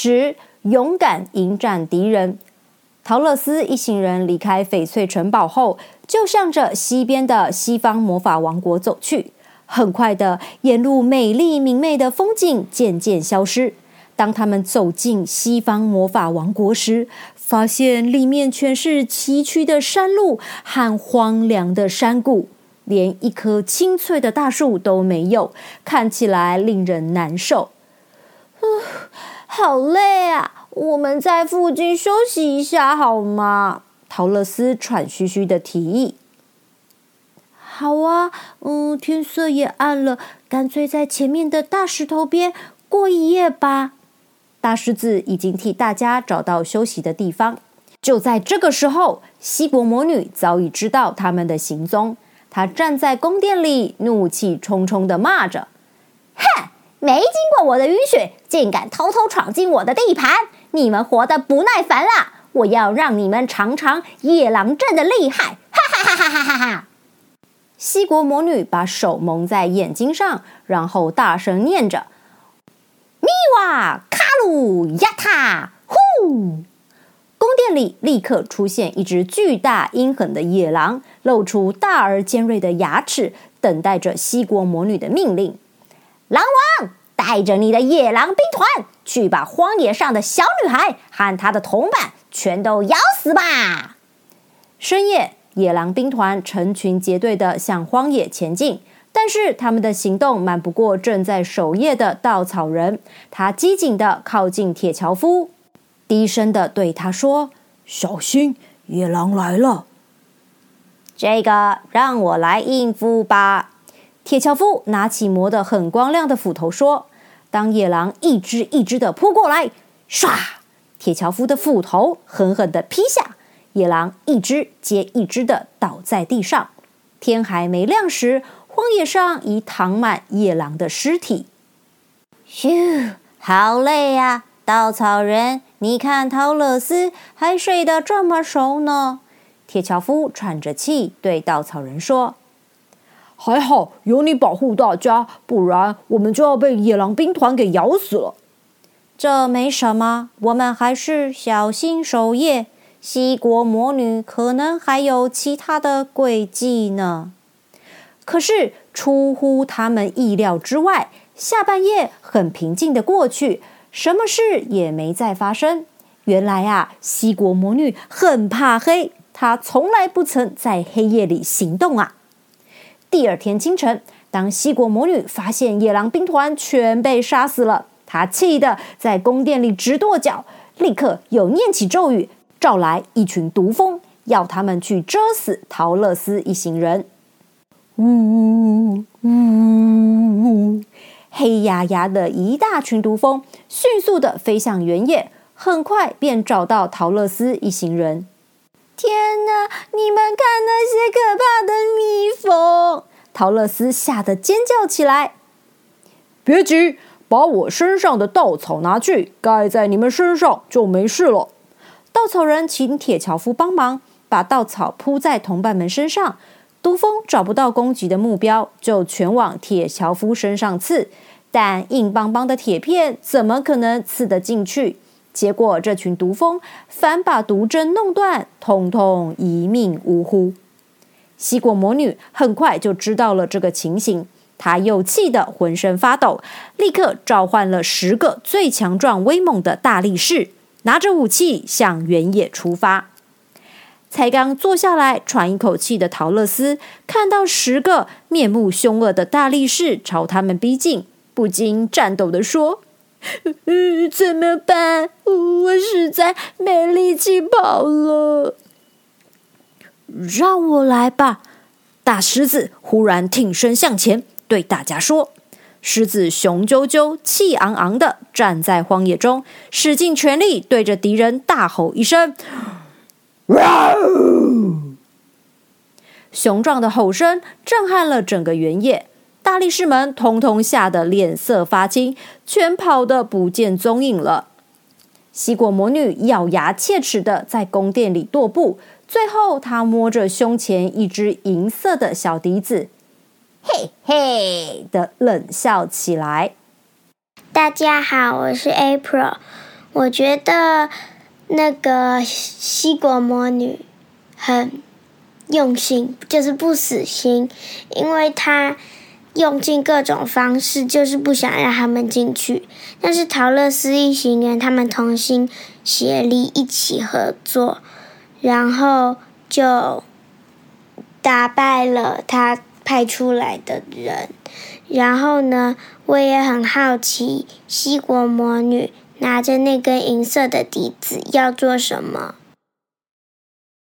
十，勇敢迎战敌人。陶乐斯一行人离开翡翠城堡后，就向着西边的西方魔法王国走去。很快的，沿路美丽明媚的风景渐渐消失。当他们走进西方魔法王国时，发现里面全是崎岖的山路和荒凉的山谷，连一棵青翠的大树都没有，看起来令人难受。好累啊！我们在附近休息一下好吗？陶乐斯喘吁吁的提议。好啊，嗯，天色也暗了，干脆在前面的大石头边过一夜吧。大狮子已经替大家找到休息的地方。就在这个时候，西国魔女早已知道他们的行踪。她站在宫殿里，怒气冲冲的骂着：“，没经过我的允许，竟敢偷偷闯进我的地盘！”你们活得不耐烦了，我要让你们尝尝野狼阵的厉害！哈哈哈哈哈哈哈！西国魔女把手蒙在眼睛上，然后大声念着：“咪哇卡鲁亚塔呼！”宫殿里立刻出现一只巨大阴狠的野狼，露出大而尖锐的牙齿，等待着西国魔女的命令。狼王。带着你的野狼兵团去把荒野上的小女孩和她的同伴全都咬死吧！深夜，野狼兵团成群结队的向荒野前进，但是他们的行动瞒不过正在守夜的稻草人。他机警的靠近铁樵夫，低声的对他说：“小心，野狼来了。”这个让我来应付吧。铁樵夫拿起磨得很光亮的斧头说：“当野狼一只一只的扑过来，唰！铁樵夫的斧头狠狠的劈下，野狼一只接一只的倒在地上。天还没亮时，荒野上已躺满野狼的尸体。嘘，好累呀，稻草人！你看陶乐斯还睡得这么熟呢。”铁樵夫喘着气对稻草人说。还好有你保护大家，不然我们就要被野狼兵团给咬死了。这没什么，我们还是小心守夜。西国魔女可能还有其他的诡计呢。可是出乎他们意料之外，下半夜很平静的过去，什么事也没再发生。原来啊，西国魔女很怕黑，她从来不曾在黑夜里行动啊。第二天清晨，当西国魔女发现野狼兵团全被杀死了，她气得在宫殿里直跺脚，立刻又念起咒语，召来一群毒蜂，要他们去蛰死陶乐斯一行人。呜呜呜呜！黑压压的一大群毒蜂迅速的飞向原野，很快便找到陶乐斯一行人。天哪！你们看那些可怕的蜜蜂！陶乐斯吓得尖叫起来。别急，把我身上的稻草拿去盖在你们身上，就没事了。稻草人请铁樵夫帮忙，把稻草铺在同伴们身上。毒蜂找不到攻击的目标，就全往铁樵夫身上刺。但硬邦邦的铁片怎么可能刺得进去？结果，这群毒蜂反把毒针弄断，通通一命呜呼。西果魔女很快就知道了这个情形，她又气得浑身发抖，立刻召唤了十个最强壮威猛的大力士，拿着武器向原野出发。才刚坐下来喘一口气的陶乐斯，看到十个面目凶恶的大力士朝他们逼近，不禁颤抖的说。怎么办？我实在没力气跑了。让我来吧！大狮子忽然挺身向前，对大家说：“狮子雄赳赳、气昂昂的站在荒野中，使尽全力对着敌人大吼一声：‘哇！’雄壮的吼声震撼了整个原野。”大力士们通通吓得脸色发青，全跑得不见踪影了。西果魔女咬牙切齿的在宫殿里踱步，最后她摸着胸前一只银色的小笛子，嘿嘿的冷笑起来。大家好，我是 April，我觉得那个西果魔女很用心，就是不死心，因为她用尽各种方式，就是不想让他们进去。但是陶乐斯一行人他们同心协力，一起合作，然后就打败了他派出来的人。然后呢，我也很好奇，西国魔女拿着那根银色的笛子要做什么。